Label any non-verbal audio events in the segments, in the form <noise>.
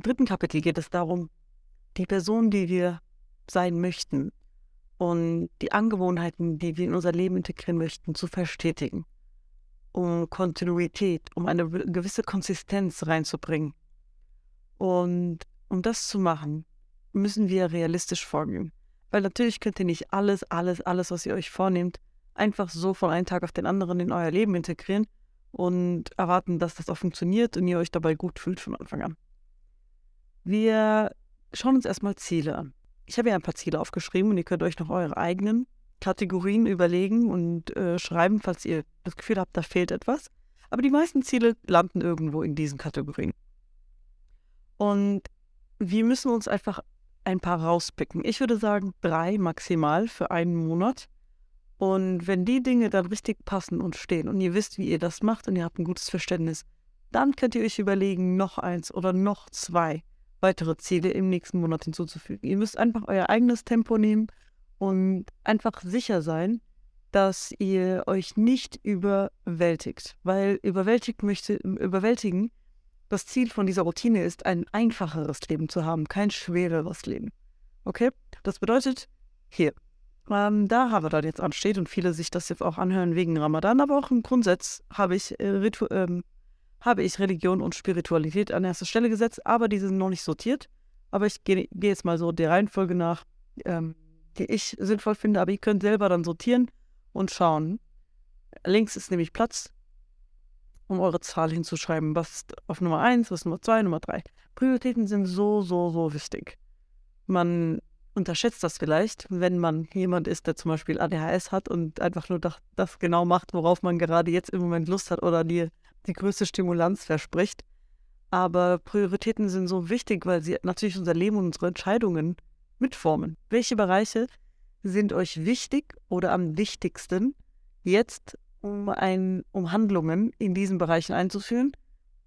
Im dritten Kapitel geht es darum, die Person, die wir sein möchten und die Angewohnheiten, die wir in unser Leben integrieren möchten, zu verstetigen, um Kontinuität, um eine gewisse Konsistenz reinzubringen. Und um das zu machen, müssen wir realistisch vorgehen. Weil natürlich könnt ihr nicht alles, alles, alles, was ihr euch vornehmt, einfach so von einem Tag auf den anderen in euer Leben integrieren und erwarten, dass das auch funktioniert und ihr euch dabei gut fühlt von Anfang an. Wir schauen uns erstmal Ziele an. Ich habe ja ein paar Ziele aufgeschrieben und ihr könnt euch noch eure eigenen Kategorien überlegen und äh, schreiben, falls ihr das Gefühl habt, da fehlt etwas. Aber die meisten Ziele landen irgendwo in diesen Kategorien. Und wir müssen uns einfach ein paar rauspicken. Ich würde sagen, drei maximal für einen Monat. Und wenn die Dinge dann richtig passen und stehen und ihr wisst, wie ihr das macht und ihr habt ein gutes Verständnis, dann könnt ihr euch überlegen, noch eins oder noch zwei weitere Ziele im nächsten Monat hinzuzufügen. Ihr müsst einfach euer eigenes Tempo nehmen und einfach sicher sein, dass ihr euch nicht überwältigt. Weil überwältigt möchte, überwältigen, das Ziel von dieser Routine ist, ein einfacheres Leben zu haben, kein schwereres Leben. Okay? Das bedeutet, hier, ähm, da Ramadan jetzt ansteht und viele sich das jetzt auch anhören wegen Ramadan, aber auch im Grundsatz habe ich, äh, ähm, habe ich Religion und Spiritualität an erster Stelle gesetzt, aber die sind noch nicht sortiert. Aber ich gehe geh jetzt mal so der Reihenfolge nach, ähm, die ich sinnvoll finde, aber ihr könnt selber dann sortieren und schauen. Links ist nämlich Platz, um eure Zahl hinzuschreiben. Was ist auf Nummer 1, was ist Nummer 2, Nummer 3. Prioritäten sind so, so, so wichtig. Man unterschätzt das vielleicht, wenn man jemand ist, der zum Beispiel ADHS hat und einfach nur das, das genau macht, worauf man gerade jetzt im Moment Lust hat oder die, die größte Stimulanz verspricht. Aber Prioritäten sind so wichtig, weil sie natürlich unser Leben und unsere Entscheidungen mitformen. Welche Bereiche sind euch wichtig oder am wichtigsten jetzt, um, ein, um Handlungen in diesen Bereichen einzuführen,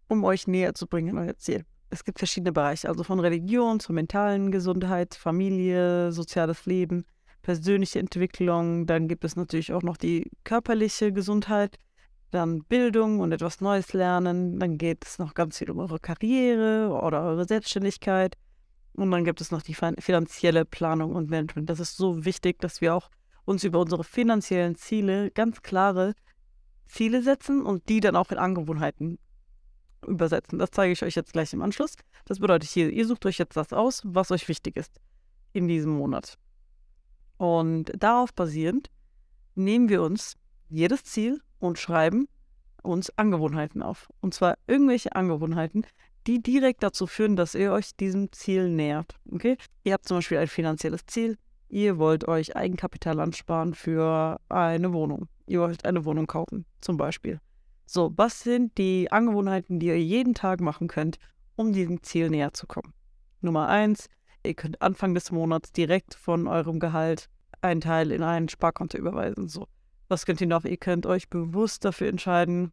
um euch näher zu bringen euer Ziel? es gibt verschiedene Bereiche, also von Religion zur mentalen Gesundheit, Familie, soziales Leben, persönliche Entwicklung, dann gibt es natürlich auch noch die körperliche Gesundheit, dann Bildung und etwas Neues lernen, dann geht es noch ganz viel um eure Karriere oder eure Selbstständigkeit und dann gibt es noch die finanzielle Planung und Management. Das ist so wichtig, dass wir auch uns über unsere finanziellen Ziele ganz klare Ziele setzen und die dann auch in Angewohnheiten übersetzen. Das zeige ich euch jetzt gleich im Anschluss. Das bedeutet hier, ihr sucht euch jetzt das aus, was euch wichtig ist in diesem Monat. Und darauf basierend nehmen wir uns jedes Ziel und schreiben uns Angewohnheiten auf. Und zwar irgendwelche Angewohnheiten, die direkt dazu führen, dass ihr euch diesem Ziel nähert. Okay? Ihr habt zum Beispiel ein finanzielles Ziel. Ihr wollt euch Eigenkapital ansparen für eine Wohnung. Ihr wollt eine Wohnung kaufen, zum Beispiel. So, was sind die Angewohnheiten, die ihr jeden Tag machen könnt, um diesem Ziel näher zu kommen? Nummer eins, ihr könnt Anfang des Monats direkt von eurem Gehalt einen Teil in ein Sparkonto überweisen. So, was könnt ihr noch? Ihr könnt euch bewusst dafür entscheiden,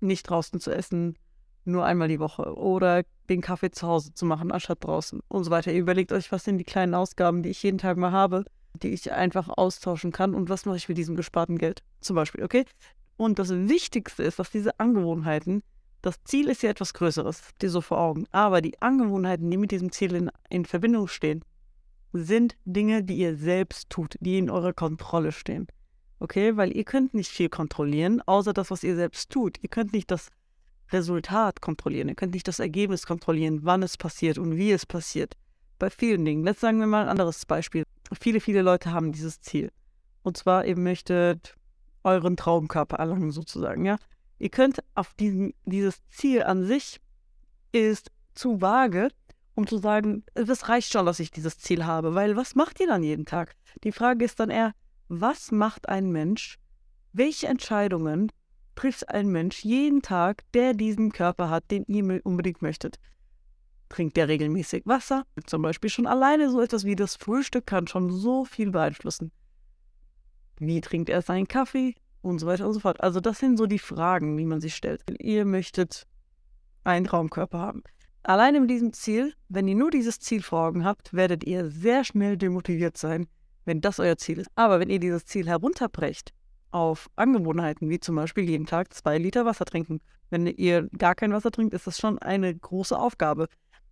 nicht draußen zu essen, nur einmal die Woche oder den Kaffee zu Hause zu machen, anstatt draußen und so weiter. Ihr überlegt euch, was sind die kleinen Ausgaben, die ich jeden Tag mal habe, die ich einfach austauschen kann und was mache ich mit diesem gesparten Geld zum Beispiel, okay? Und das Wichtigste ist, dass diese Angewohnheiten, das Ziel ist ja etwas Größeres, dir so vor Augen, aber die Angewohnheiten, die mit diesem Ziel in, in Verbindung stehen, sind Dinge, die ihr selbst tut, die in eurer Kontrolle stehen. Okay, weil ihr könnt nicht viel kontrollieren, außer das, was ihr selbst tut. Ihr könnt nicht das Resultat kontrollieren, ihr könnt nicht das Ergebnis kontrollieren, wann es passiert und wie es passiert. Bei vielen Dingen. Jetzt sagen wir mal ein anderes Beispiel. Viele, viele Leute haben dieses Ziel. Und zwar, ihr möchtet euren Traumkörper erlangen, sozusagen, ja. Ihr könnt auf diesen, dieses Ziel an sich ist zu vage, um zu sagen, es reicht schon, dass ich dieses Ziel habe, weil was macht ihr dann jeden Tag? Die Frage ist dann eher, was macht ein Mensch? Welche Entscheidungen trifft ein Mensch jeden Tag, der diesen Körper hat, den ihr unbedingt möchtet? Trinkt der regelmäßig Wasser? Zum Beispiel schon alleine so etwas wie das Frühstück kann schon so viel beeinflussen. Wie trinkt er seinen Kaffee? Und so weiter und so fort. Also das sind so die Fragen, die man sich stellt. Ihr möchtet einen Traumkörper haben. Allein in diesem Ziel, wenn ihr nur dieses Ziel vor Augen habt, werdet ihr sehr schnell demotiviert sein, wenn das euer Ziel ist. Aber wenn ihr dieses Ziel herunterbrecht auf Angewohnheiten, wie zum Beispiel jeden Tag zwei Liter Wasser trinken, wenn ihr gar kein Wasser trinkt, ist das schon eine große Aufgabe.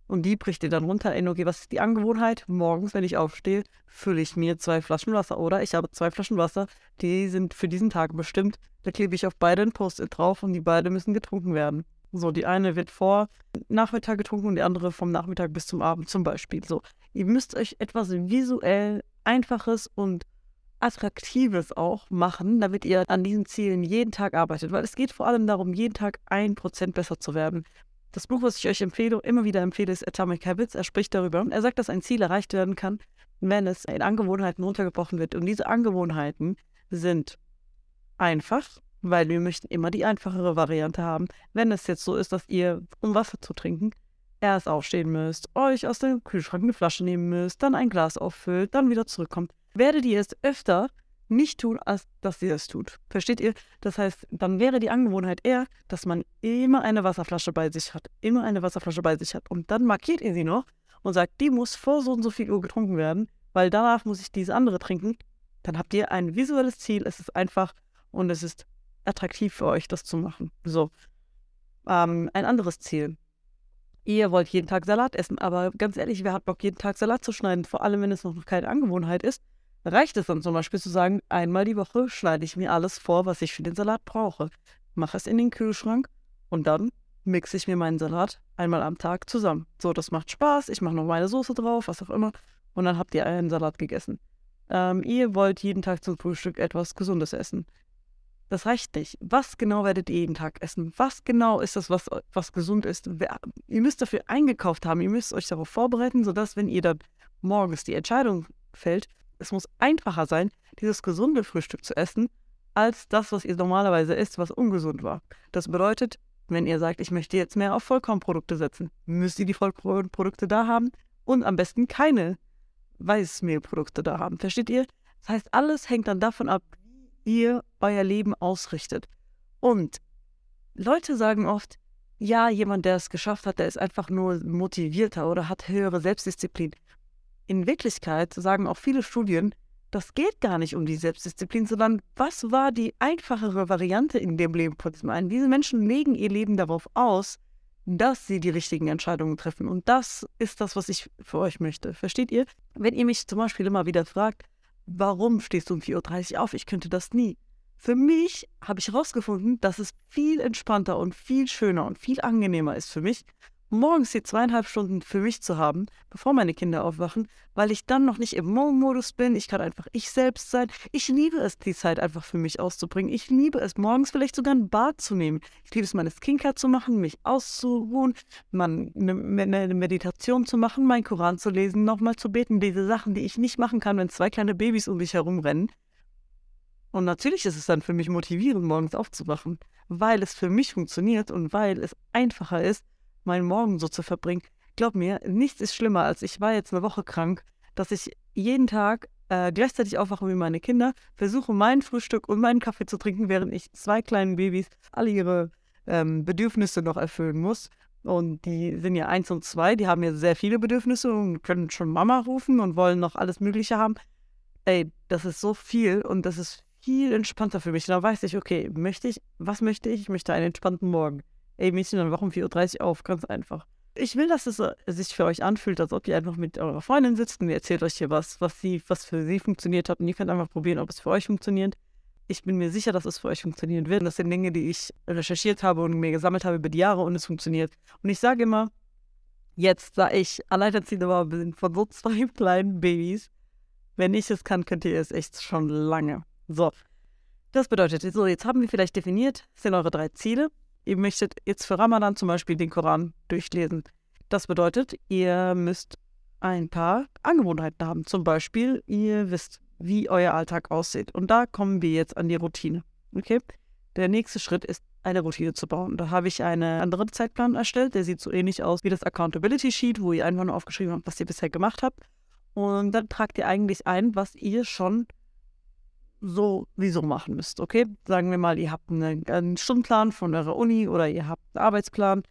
Und die bricht ihr dann runter in, okay, was ist die Angewohnheit? Morgens, wenn ich aufstehe, fülle ich mir zwei Flaschen Wasser. Oder ich habe zwei Flaschen Wasser, die sind für diesen Tag bestimmt. Da klebe ich auf beide ein Post-it drauf und die beide müssen getrunken werden. So, die eine wird vor Nachmittag getrunken und die andere vom Nachmittag bis zum Abend zum Beispiel. So, ihr müsst euch etwas visuell Einfaches und Attraktives auch machen, damit ihr an diesen Zielen jeden Tag arbeitet. Weil es geht vor allem darum, jeden Tag ein Prozent besser zu werden. Das Buch, was ich euch empfehle, immer wieder empfehle, ist Atomic Habits. Er spricht darüber. Er sagt, dass ein Ziel erreicht werden kann, wenn es in Angewohnheiten runtergebrochen wird. Und diese Angewohnheiten sind einfach, weil wir möchten immer die einfachere Variante haben. Wenn es jetzt so ist, dass ihr, um Wasser zu trinken, erst aufstehen müsst, euch aus dem Kühlschrank eine Flasche nehmen müsst, dann ein Glas auffüllt, dann wieder zurückkommt, werdet ihr es öfter nicht tun, als dass ihr es tut. Versteht ihr? Das heißt, dann wäre die Angewohnheit eher, dass man immer eine Wasserflasche bei sich hat. Immer eine Wasserflasche bei sich hat. Und dann markiert ihr sie noch und sagt, die muss vor so und so viel Uhr getrunken werden, weil danach muss ich diese andere trinken. Dann habt ihr ein visuelles Ziel. Es ist einfach und es ist attraktiv für euch, das zu machen. So. Ähm, ein anderes Ziel. Ihr wollt jeden Tag Salat essen, aber ganz ehrlich, wer hat Bock, jeden Tag Salat zu schneiden? Vor allem, wenn es noch keine Angewohnheit ist reicht es dann zum Beispiel zu sagen, einmal die Woche schneide ich mir alles vor, was ich für den Salat brauche, mache es in den Kühlschrank und dann mixe ich mir meinen Salat einmal am Tag zusammen. So, das macht Spaß, ich mache noch meine Soße drauf, was auch immer und dann habt ihr einen Salat gegessen. Ähm, ihr wollt jeden Tag zum Frühstück etwas Gesundes essen. Das reicht nicht. Was genau werdet ihr jeden Tag essen? Was genau ist das, was, was gesund ist? Wer, ihr müsst dafür eingekauft haben, ihr müsst euch darauf vorbereiten, sodass, wenn ihr dann morgens die Entscheidung fällt, es muss einfacher sein, dieses gesunde Frühstück zu essen, als das, was ihr normalerweise isst, was ungesund war. Das bedeutet, wenn ihr sagt, ich möchte jetzt mehr auf Vollkornprodukte setzen, müsst ihr die Vollkornprodukte da haben und am besten keine Weißmehlprodukte da haben. Versteht ihr? Das heißt, alles hängt dann davon ab, ihr euer Leben ausrichtet. Und Leute sagen oft, ja, jemand, der es geschafft hat, der ist einfach nur motivierter oder hat höhere Selbstdisziplin in Wirklichkeit sagen auch viele Studien, das geht gar nicht um die Selbstdisziplin, sondern was war die einfachere Variante in dem Leben von diesem einen? Diese Menschen legen ihr Leben darauf aus, dass sie die richtigen Entscheidungen treffen. Und das ist das, was ich für euch möchte. Versteht ihr? Wenn ihr mich zum Beispiel immer wieder fragt, warum stehst du um 4.30 Uhr auf? Ich könnte das nie. Für mich habe ich herausgefunden, dass es viel entspannter und viel schöner und viel angenehmer ist für mich, morgens die zweieinhalb Stunden für mich zu haben, bevor meine Kinder aufwachen, weil ich dann noch nicht im Mo-Modus bin. Ich kann einfach ich selbst sein. Ich liebe es, die Zeit einfach für mich auszubringen. Ich liebe es, morgens vielleicht sogar ein Bad zu nehmen. Ich liebe es, meine Skincare zu machen, mich auszuruhen, man, eine, eine Meditation zu machen, meinen Koran zu lesen, nochmal zu beten. Diese Sachen, die ich nicht machen kann, wenn zwei kleine Babys um mich herumrennen. Und natürlich ist es dann für mich motivierend, morgens aufzuwachen, weil es für mich funktioniert und weil es einfacher ist, meinen Morgen so zu verbringen. Glaub mir, nichts ist schlimmer, als ich war jetzt eine Woche krank, dass ich jeden Tag äh, gleichzeitig aufwache wie meine Kinder, versuche mein Frühstück und meinen Kaffee zu trinken, während ich zwei kleinen Babys alle ihre ähm, Bedürfnisse noch erfüllen muss. Und die sind ja eins und zwei, die haben ja sehr viele Bedürfnisse und können schon Mama rufen und wollen noch alles Mögliche haben. Ey, das ist so viel und das ist viel entspannter für mich. Da weiß ich, okay, möchte ich, was möchte ich? Ich möchte einen entspannten Morgen ey Mädchen, dann wach um 4.30 Uhr auf, ganz einfach. Ich will, dass es sich für euch anfühlt, als ob ihr einfach mit eurer Freundin sitzt und ihr erzählt euch hier was, was, sie, was für sie funktioniert hat und ihr könnt einfach probieren, ob es für euch funktioniert. Ich bin mir sicher, dass es für euch funktionieren wird. Das sind Dinge, die ich recherchiert habe und mir gesammelt habe über die Jahre und es funktioniert. Und ich sage immer, jetzt, da ich alleinerziehende Mama bin von so zwei <laughs> kleinen Babys, wenn ich es kann, könnt ihr es echt schon lange. So, das bedeutet, so, jetzt haben wir vielleicht definiert, sind eure drei Ziele ihr möchtet jetzt für Ramadan zum Beispiel den Koran durchlesen. Das bedeutet, ihr müsst ein paar Angewohnheiten haben. Zum Beispiel, ihr wisst, wie euer Alltag aussieht. Und da kommen wir jetzt an die Routine. Okay? Der nächste Schritt ist, eine Routine zu bauen. Da habe ich einen anderen Zeitplan erstellt, der sieht so ähnlich aus wie das Accountability Sheet, wo ihr einfach nur aufgeschrieben habt, was ihr bisher gemacht habt. Und dann tragt ihr eigentlich ein, was ihr schon sowieso machen müsst, okay? Sagen wir mal, ihr habt einen, einen Stundenplan von eurer Uni oder ihr habt einen Arbeitsplan.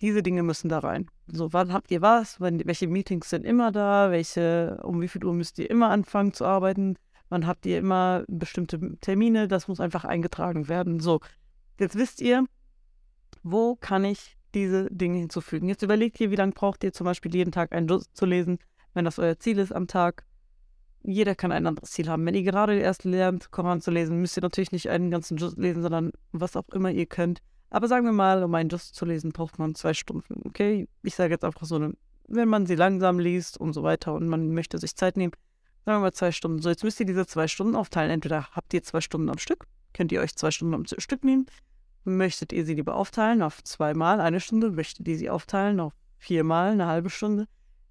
Diese Dinge müssen da rein. So, wann habt ihr was? Wann, welche Meetings sind immer da? Welche, um wie viel Uhr müsst ihr immer anfangen zu arbeiten? Wann habt ihr immer bestimmte Termine? Das muss einfach eingetragen werden. So, jetzt wisst ihr, wo kann ich diese Dinge hinzufügen. Jetzt überlegt ihr, wie lange braucht ihr zum Beispiel jeden Tag einen zu lesen, wenn das euer Ziel ist am Tag. Jeder kann ein anderes Ziel haben. Wenn ihr gerade erst lernt, Koran zu lesen, müsst ihr natürlich nicht einen ganzen Juz lesen, sondern was auch immer ihr könnt. Aber sagen wir mal, um einen Juz zu lesen, braucht man zwei Stunden. Okay, ich sage jetzt einfach so, eine, wenn man sie langsam liest und so weiter und man möchte sich Zeit nehmen, sagen wir mal zwei Stunden. So, jetzt müsst ihr diese zwei Stunden aufteilen. Entweder habt ihr zwei Stunden am Stück, könnt ihr euch zwei Stunden am Stück nehmen. Möchtet ihr sie lieber aufteilen auf zweimal eine Stunde? Möchtet ihr sie aufteilen auf viermal eine halbe Stunde?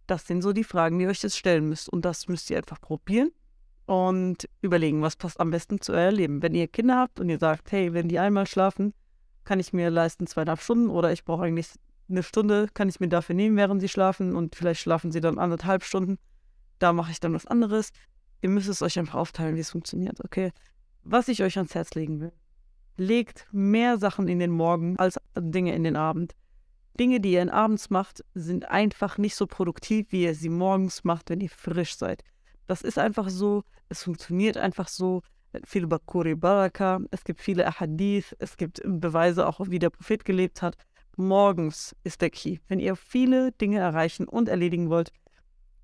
Das sind so die Fragen, die ihr euch jetzt stellen müsst. Und das müsst ihr einfach probieren und überlegen, was passt am besten zu eurem Leben. Wenn ihr Kinder habt und ihr sagt, hey, wenn die einmal schlafen, kann ich mir leisten zweieinhalb Stunden oder ich brauche eigentlich eine Stunde, kann ich mir dafür nehmen, während sie schlafen und vielleicht schlafen sie dann anderthalb Stunden. Da mache ich dann was anderes. Ihr müsst es euch einfach aufteilen, wie es funktioniert, okay? Was ich euch ans Herz legen will. Legt mehr Sachen in den Morgen als Dinge in den Abend. Dinge, die ihr abends macht, sind einfach nicht so produktiv, wie ihr sie morgens macht, wenn ihr frisch seid. Das ist einfach so, es funktioniert einfach so viel über Kuri Baraka, es gibt viele Ahadith, es gibt Beweise auch, wie der Prophet gelebt hat. Morgens ist der Key. Wenn ihr viele Dinge erreichen und erledigen wollt,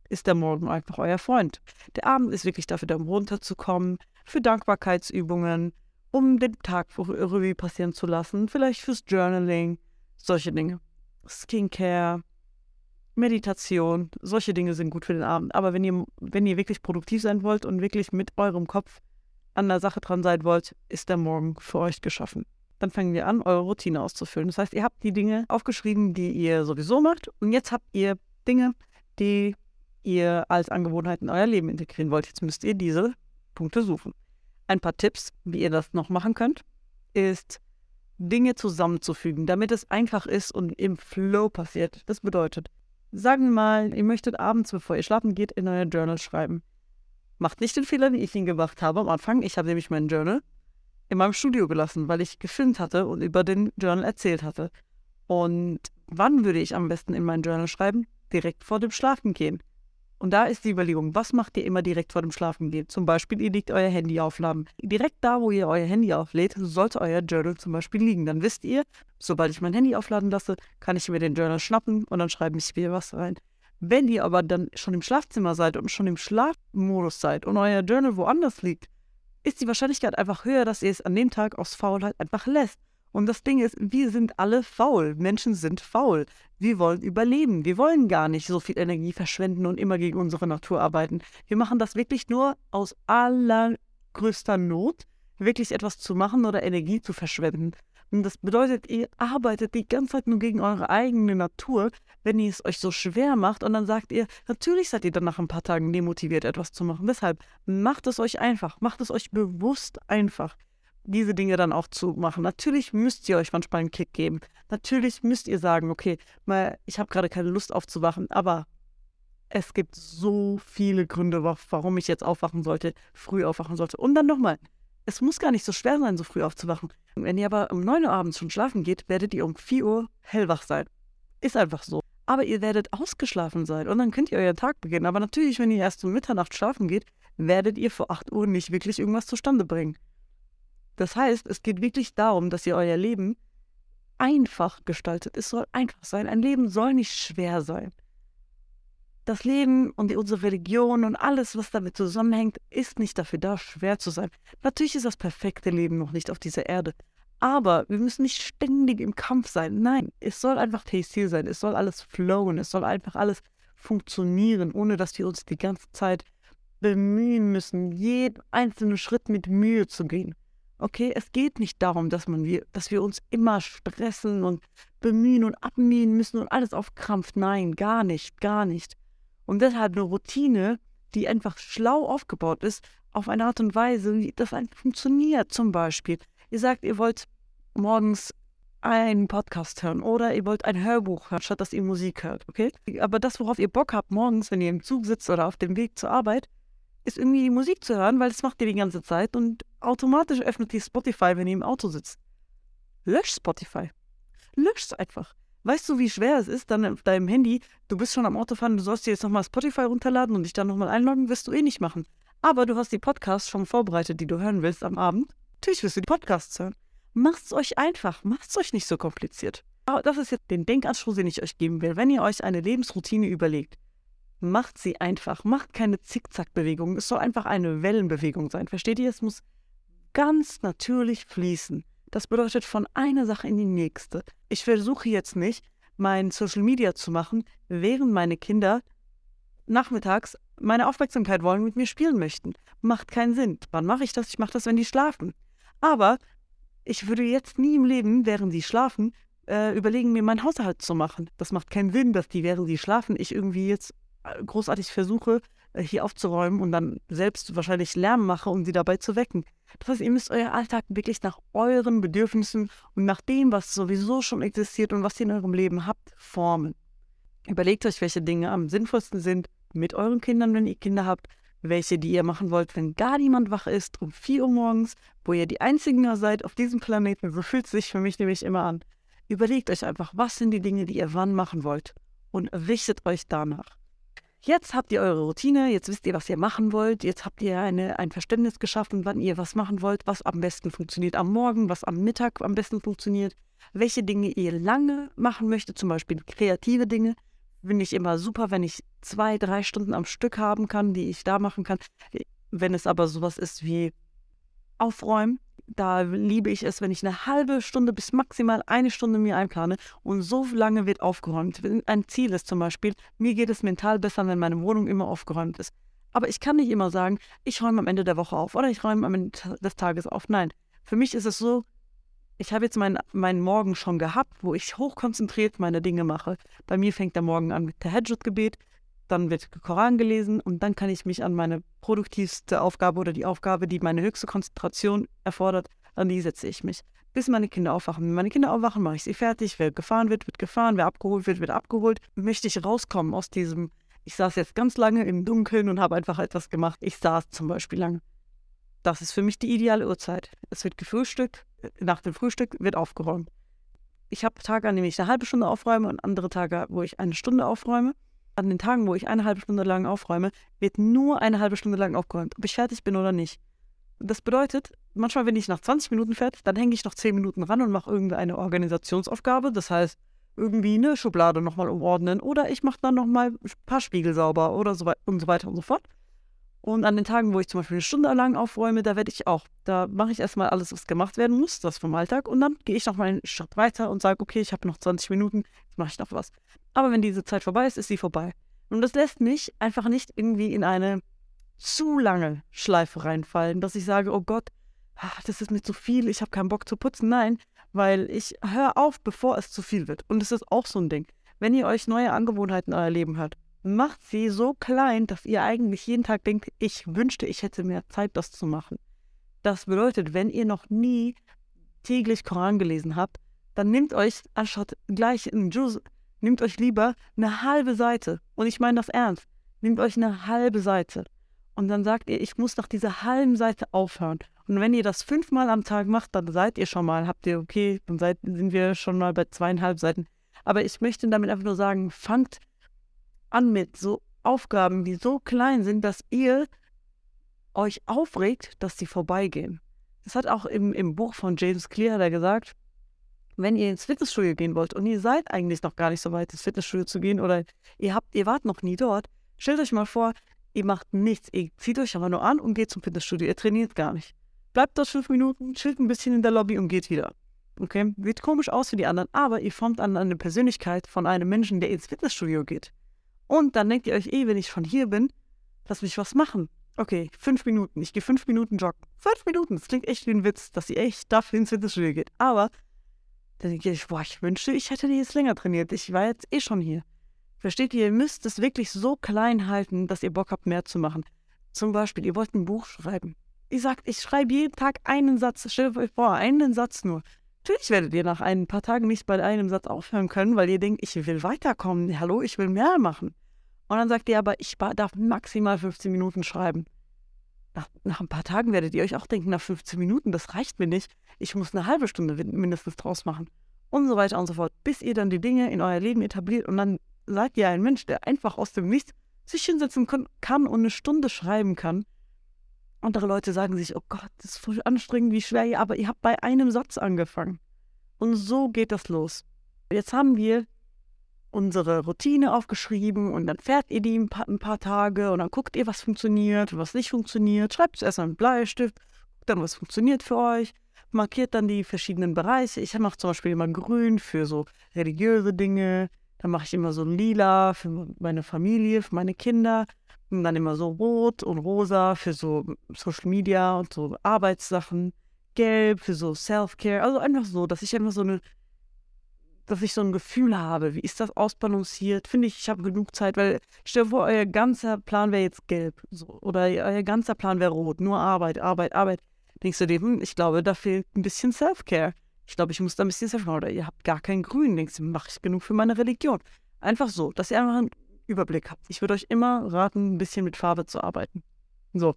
ist der Morgen einfach euer Freund. Der Abend ist wirklich dafür da, um runterzukommen, für Dankbarkeitsübungen, um den Tag Revue passieren zu lassen, vielleicht fürs Journaling, solche Dinge. Skincare, Meditation, solche Dinge sind gut für den Abend. Aber wenn ihr, wenn ihr wirklich produktiv sein wollt und wirklich mit eurem Kopf an der Sache dran sein wollt, ist der Morgen für euch geschaffen. Dann fangen wir an, eure Routine auszufüllen. Das heißt, ihr habt die Dinge aufgeschrieben, die ihr sowieso macht. Und jetzt habt ihr Dinge, die ihr als Angewohnheit in euer Leben integrieren wollt. Jetzt müsst ihr diese Punkte suchen. Ein paar Tipps, wie ihr das noch machen könnt, ist Dinge zusammenzufügen, damit es einfach ist und im Flow passiert. Das bedeutet, sagen wir mal, ihr möchtet abends, bevor ihr schlafen geht, in euer Journal schreiben. Macht nicht den Fehler, wie ich ihn gemacht habe am Anfang. Ich habe nämlich mein Journal in meinem Studio gelassen, weil ich gefilmt hatte und über den Journal erzählt hatte. Und wann würde ich am besten in mein Journal schreiben? Direkt vor dem Schlafen gehen. Und da ist die Überlegung, was macht ihr immer direkt vor dem Schlafengehen? Zum Beispiel, ihr legt euer Handy aufladen. Direkt da, wo ihr euer Handy auflädt, sollte euer Journal zum Beispiel liegen. Dann wisst ihr, sobald ich mein Handy aufladen lasse, kann ich mir den Journal schnappen und dann schreibe ich wieder was rein. Wenn ihr aber dann schon im Schlafzimmer seid und schon im Schlafmodus seid und euer Journal woanders liegt, ist die Wahrscheinlichkeit einfach höher, dass ihr es an dem Tag aus Faulheit einfach lässt. Und das Ding ist, wir sind alle faul. Menschen sind faul. Wir wollen überleben. Wir wollen gar nicht so viel Energie verschwenden und immer gegen unsere Natur arbeiten. Wir machen das wirklich nur aus allergrößter Not, wirklich etwas zu machen oder Energie zu verschwenden. Und das bedeutet, ihr arbeitet die ganze Zeit nur gegen eure eigene Natur, wenn ihr es euch so schwer macht. Und dann sagt ihr, natürlich seid ihr dann nach ein paar Tagen demotiviert, etwas zu machen. Deshalb macht es euch einfach, macht es euch bewusst einfach diese Dinge dann auch zu machen. Natürlich müsst ihr euch manchmal einen Kick geben. Natürlich müsst ihr sagen, okay, mal, ich habe gerade keine Lust aufzuwachen, aber es gibt so viele Gründe, warum ich jetzt aufwachen sollte, früh aufwachen sollte. Und dann nochmal, es muss gar nicht so schwer sein, so früh aufzuwachen. Wenn ihr aber um 9 Uhr abends schon schlafen geht, werdet ihr um 4 Uhr hellwach sein. Ist einfach so. Aber ihr werdet ausgeschlafen sein und dann könnt ihr euren Tag beginnen. Aber natürlich, wenn ihr erst um Mitternacht schlafen geht, werdet ihr vor 8 Uhr nicht wirklich irgendwas zustande bringen. Das heißt, es geht wirklich darum, dass ihr euer Leben einfach gestaltet. Es soll einfach sein. Ein Leben soll nicht schwer sein. Das Leben und unsere Religion und alles, was damit zusammenhängt, ist nicht dafür da, schwer zu sein. Natürlich ist das perfekte Leben noch nicht auf dieser Erde. Aber wir müssen nicht ständig im Kampf sein. Nein, es soll einfach tasty sein. Es soll alles flowen. Es soll einfach alles funktionieren, ohne dass wir uns die ganze Zeit bemühen müssen, jeden einzelnen Schritt mit Mühe zu gehen. Okay, es geht nicht darum, dass, man wir, dass wir uns immer stressen und bemühen und abmühen müssen und alles auf Krampf. Nein, gar nicht, gar nicht. Und deshalb eine Routine, die einfach schlau aufgebaut ist, auf eine Art und Weise, wie das einfach funktioniert. Zum Beispiel, ihr sagt, ihr wollt morgens einen Podcast hören oder ihr wollt ein Hörbuch hören, statt dass ihr Musik hört, okay? Aber das, worauf ihr Bock habt morgens, wenn ihr im Zug sitzt oder auf dem Weg zur Arbeit, ist irgendwie die Musik zu hören, weil das macht ihr die ganze Zeit und automatisch öffnet ihr Spotify, wenn ihr im Auto sitzt. Lösch Spotify. Lösch es einfach. Weißt du, wie schwer es ist, dann auf deinem Handy, du bist schon am Autofahren, du sollst dir jetzt nochmal Spotify runterladen und dich dann nochmal einloggen, wirst du eh nicht machen. Aber du hast die Podcasts schon vorbereitet, die du hören willst am Abend. Natürlich wirst du die Podcasts hören. Macht's euch einfach, macht's euch nicht so kompliziert. Das ist jetzt den Denkanstoß, den ich euch geben will. Wenn ihr euch eine Lebensroutine überlegt, macht sie einfach. Macht keine Zickzackbewegung. Es soll einfach eine Wellenbewegung sein. Versteht ihr? Es muss ganz natürlich fließen. Das bedeutet von einer Sache in die nächste. Ich versuche jetzt nicht, mein Social Media zu machen, während meine Kinder nachmittags meine Aufmerksamkeit wollen, mit mir spielen möchten. Macht keinen Sinn. Wann mache ich das? Ich mache das, wenn die schlafen. Aber ich würde jetzt nie im Leben, während sie schlafen, äh, überlegen, mir meinen Haushalt zu machen. Das macht keinen Sinn, dass die, während sie schlafen, ich irgendwie jetzt äh, großartig versuche, äh, hier aufzuräumen und dann selbst wahrscheinlich Lärm mache, um sie dabei zu wecken. Das heißt, ihr müsst euer Alltag wirklich nach euren Bedürfnissen und nach dem, was sowieso schon existiert und was ihr in eurem Leben habt, formen. Überlegt euch, welche Dinge am sinnvollsten sind mit euren Kindern, wenn ihr Kinder habt, welche, die ihr machen wollt, wenn gar niemand wach ist, um 4 Uhr morgens, wo ihr die Einzigen seid auf diesem Planeten. So fühlt sich für mich nämlich immer an. Überlegt euch einfach, was sind die Dinge, die ihr wann machen wollt und richtet euch danach. Jetzt habt ihr eure Routine, jetzt wisst ihr, was ihr machen wollt, jetzt habt ihr eine, ein Verständnis geschaffen, wann ihr was machen wollt, was am besten funktioniert am Morgen, was am Mittag am besten funktioniert, welche Dinge ihr lange machen möchtet, zum Beispiel kreative Dinge. Finde ich immer super, wenn ich zwei, drei Stunden am Stück haben kann, die ich da machen kann. Wenn es aber sowas ist wie Aufräumen, da liebe ich es, wenn ich eine halbe Stunde bis maximal eine Stunde mir einplane und so lange wird aufgeräumt. Wenn ein Ziel ist zum Beispiel, mir geht es mental besser, wenn meine Wohnung immer aufgeräumt ist. Aber ich kann nicht immer sagen, ich räume am Ende der Woche auf oder ich räume am Ende des Tages auf. Nein, für mich ist es so, ich habe jetzt meinen, meinen Morgen schon gehabt, wo ich hochkonzentriert meine Dinge mache. Bei mir fängt der Morgen an mit der Tahajjud-Gebet dann wird Koran gelesen und dann kann ich mich an meine produktivste Aufgabe oder die Aufgabe, die meine höchste Konzentration erfordert, an die setze ich mich. Bis meine Kinder aufwachen. Wenn meine Kinder aufwachen, mache ich sie fertig. Wer gefahren wird, wird gefahren. Wer abgeholt wird, wird abgeholt. Möchte ich rauskommen aus diesem, ich saß jetzt ganz lange im Dunkeln und habe einfach etwas gemacht. Ich saß zum Beispiel lange. Das ist für mich die ideale Uhrzeit. Es wird gefrühstückt, nach dem Frühstück wird aufgeräumt. Ich habe Tage, an denen ich eine halbe Stunde aufräume und andere Tage, wo ich eine Stunde aufräume an den Tagen, wo ich eine halbe Stunde lang aufräume, wird nur eine halbe Stunde lang aufgeräumt, ob ich fertig bin oder nicht. Das bedeutet, manchmal bin ich nach 20 Minuten fertig, dann hänge ich noch 10 Minuten ran und mache irgendeine Organisationsaufgabe. Das heißt, irgendwie eine Schublade nochmal umordnen oder ich mache dann nochmal ein paar Spiegel sauber oder so, und so weiter und so fort. Und an den Tagen, wo ich zum Beispiel eine Stunde lang aufräume, da werde ich auch, da mache ich erstmal alles, was gemacht werden muss, das vom Alltag. Und dann gehe ich nochmal einen Schritt weiter und sage, okay, ich habe noch 20 Minuten, jetzt mache ich noch was. Aber wenn diese Zeit vorbei ist, ist sie vorbei. Und das lässt mich einfach nicht irgendwie in eine zu lange Schleife reinfallen, dass ich sage, oh Gott, ah, das ist mir zu viel, ich habe keinen Bock zu putzen. Nein, weil ich höre auf, bevor es zu viel wird. Und es ist auch so ein Ding. Wenn ihr euch neue Angewohnheiten in euer Leben habt, macht sie so klein, dass ihr eigentlich jeden Tag denkt, ich wünschte, ich hätte mehr Zeit, das zu machen. Das bedeutet, wenn ihr noch nie täglich Koran gelesen habt, dann nehmt euch, anstatt gleich einen Juz, nehmt euch lieber eine halbe Seite. Und ich meine das ernst. Nehmt euch eine halbe Seite. Und dann sagt ihr, ich muss nach dieser halben Seite aufhören. Und wenn ihr das fünfmal am Tag macht, dann seid ihr schon mal, habt ihr, okay, dann seid, sind wir schon mal bei zweieinhalb Seiten. Aber ich möchte damit einfach nur sagen, fangt an mit so Aufgaben, die so klein sind, dass ihr euch aufregt, dass sie vorbeigehen. Das hat auch im, im Buch von James Clear da gesagt, wenn ihr ins Fitnessstudio gehen wollt und ihr seid eigentlich noch gar nicht so weit, ins Fitnessstudio zu gehen oder ihr habt, ihr wart noch nie dort, stellt euch mal vor, ihr macht nichts. Ihr zieht euch aber nur an und geht zum Fitnessstudio. Ihr trainiert gar nicht. Bleibt dort fünf Minuten, chillt ein bisschen in der Lobby und geht wieder. Okay? Sieht komisch aus für die anderen, aber ihr formt an eine Persönlichkeit von einem Menschen, der ins Fitnessstudio geht. Und dann denkt ihr euch eh, wenn ich schon hier bin, lass mich was machen. Okay, fünf Minuten. Ich gehe fünf Minuten joggen. Fünf Minuten. Das klingt echt wie ein Witz, dass ihr echt dafür ins Fitnessstudio geht. Aber dann denke ich, boah, ich wünschte, ich hätte die jetzt länger trainiert. Ich war jetzt eh schon hier. Versteht ihr? Ihr müsst es wirklich so klein halten, dass ihr Bock habt, mehr zu machen. Zum Beispiel, ihr wollt ein Buch schreiben. Ihr sagt, ich schreibe jeden Tag einen Satz. Stellt euch vor, einen Satz nur. Natürlich werdet ihr nach ein paar Tagen nicht bei einem Satz aufhören können, weil ihr denkt, ich will weiterkommen. Hallo, ich will mehr machen. Und dann sagt ihr aber, ich darf maximal 15 Minuten schreiben. Nach, nach, ein paar Tagen werdet ihr euch auch denken, nach 15 Minuten, das reicht mir nicht. Ich muss eine halbe Stunde mindestens draus machen. Und so weiter und so fort. Bis ihr dann die Dinge in euer Leben etabliert und dann seid ihr ein Mensch, der einfach aus dem Nichts sich hinsetzen kann und eine Stunde schreiben kann. Andere Leute sagen sich, oh Gott, das ist voll anstrengend, wie schwer aber ihr habt bei einem Satz angefangen. Und so geht das los. Jetzt haben wir unsere Routine aufgeschrieben und dann fährt ihr die ein paar, ein paar, Tage und dann guckt ihr, was funktioniert, was nicht funktioniert. Schreibt es erst mal mit Bleistift, guckt dann, was funktioniert für euch, markiert dann die verschiedenen Bereiche. Ich mache zum Beispiel immer grün für so religiöse Dinge, dann mache ich immer so lila für meine Familie, für meine Kinder und dann immer so rot und rosa für so Social Media und so Arbeitssachen, gelb für so Self-Care, also einfach so, dass ich einfach so eine dass ich so ein Gefühl habe, wie ist das ausbalanciert? Finde ich, ich habe genug Zeit, weil stell dir vor, euer ganzer Plan wäre jetzt gelb so, oder euer ganzer Plan wäre rot, nur Arbeit, Arbeit, Arbeit. Denkst du dir, hm, ich glaube, da fehlt ein bisschen Self-Care. Ich glaube, ich muss da ein bisschen Self-Care. Oder ihr habt gar kein Grün. Denkst du, mache ich genug für meine Religion? Einfach so, dass ihr einfach einen Überblick habt. Ich würde euch immer raten, ein bisschen mit Farbe zu arbeiten. So.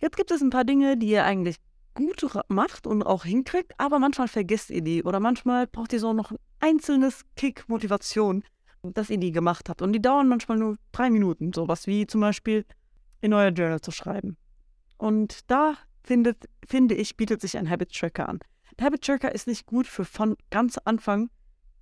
Jetzt gibt es ein paar Dinge, die ihr eigentlich gut macht und auch hinkriegt, aber manchmal vergesst ihr die oder manchmal braucht ihr so noch ein einzelnes Kick Motivation, dass ihr die gemacht habt. Und die dauern manchmal nur drei Minuten, sowas wie zum Beispiel in euer Journal zu schreiben. Und da findet, finde ich, bietet sich ein Habit Tracker an. Ein Habit Tracker ist nicht gut für von ganz Anfang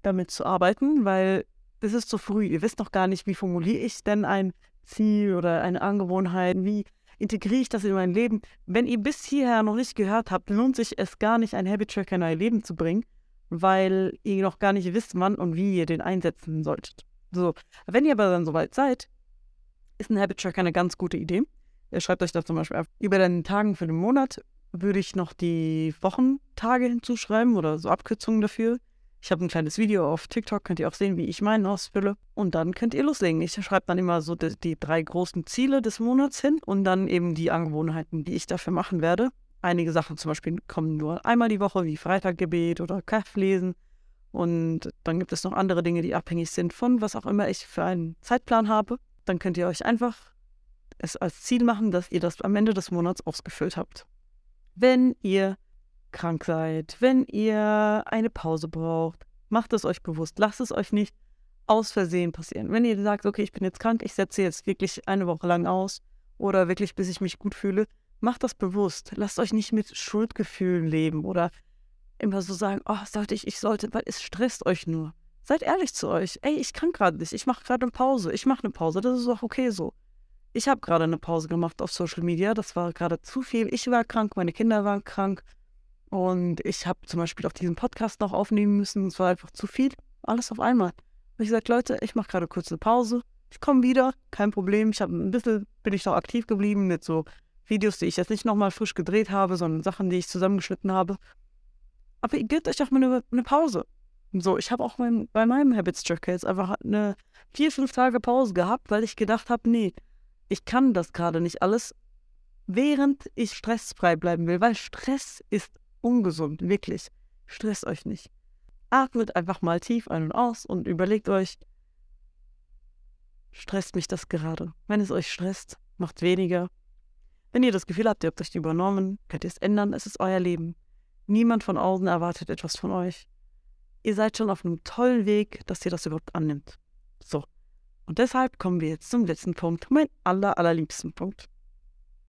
damit zu arbeiten, weil es ist zu früh. Ihr wisst noch gar nicht, wie formuliere ich denn ein Ziel oder eine Angewohnheit, wie integriere ich das in mein Leben. Wenn ihr bis hierher noch nicht gehört habt, lohnt sich es gar nicht, einen Habit Tracker in euer Leben zu bringen, weil ihr noch gar nicht wisst, wann und wie ihr den einsetzen solltet. So, wenn ihr aber dann soweit seid, ist ein Habit Tracker eine ganz gute Idee. Ihr schreibt euch da zum Beispiel auf. Über den Tagen für den Monat würde ich noch die Wochentage hinzuschreiben oder so Abkürzungen dafür. Ich habe ein kleines Video auf TikTok, könnt ihr auch sehen, wie ich meinen ausfülle. Und dann könnt ihr loslegen. Ich schreibe dann immer so die, die, drei großen Ziele des Monats hin und dann eben die Angewohnheiten, die ich dafür machen werde. Einige Sachen zum Beispiel kommen nur einmal die Woche, wie Freitaggebet oder Kaff lesen. Und dann gibt es noch andere Dinge, die abhängig sind von was auch immer ich für einen Zeitplan habe. Dann könnt ihr euch einfach es als Ziel machen, dass ihr das am Ende des Monats ausgefüllt habt. Wenn ihr krank seid, wenn ihr eine Pause braucht, macht es euch bewusst. Lasst es euch nicht aus Versehen passieren. Wenn ihr sagt, okay, ich bin jetzt krank, ich setze jetzt wirklich eine Woche lang aus oder wirklich bis ich mich gut fühle, macht das bewusst. Lasst euch nicht mit Schuldgefühlen leben oder immer so sagen, oh, sollte ich, ich sollte, weil es stresst euch nur. Seid ehrlich zu euch. Ey, ich kann gerade nicht. Ich mache gerade eine Pause. Ich mache eine Pause. Das ist auch okay so. Ich habe gerade eine Pause gemacht auf Social Media. Das war gerade zu viel. Ich war krank, meine Kinder waren krank. Und ich habe zum Beispiel auf diesen Podcast noch aufnehmen müssen. Es war einfach zu viel. Alles auf einmal. Und ich gesagt, Leute, ich mache gerade kurz eine Pause. Ich komme wieder, kein Problem. Ich habe ein bisschen, bin ich noch aktiv geblieben mit so Videos, die ich jetzt nicht nochmal frisch gedreht habe, sondern Sachen, die ich zusammengeschnitten habe. Aber ihr gebt euch auch mal eine, eine Pause. So, ich habe auch mein, bei meinem Habits Tracker jetzt einfach eine vier, fünf Tage Pause gehabt, weil ich gedacht habe, nee, ich kann das gerade nicht alles, während ich stressfrei bleiben will, weil Stress ist ungesund, wirklich. Stresst euch nicht. Atmet einfach mal tief ein und aus und überlegt euch, stresst mich das gerade? Wenn es euch stresst, macht weniger. Wenn ihr das Gefühl habt, ihr habt euch übernommen, könnt ihr es ändern, es ist euer Leben. Niemand von außen erwartet etwas von euch. Ihr seid schon auf einem tollen Weg, dass ihr das überhaupt annimmt. So. Und deshalb kommen wir jetzt zum letzten Punkt, mein aller, allerliebsten Punkt.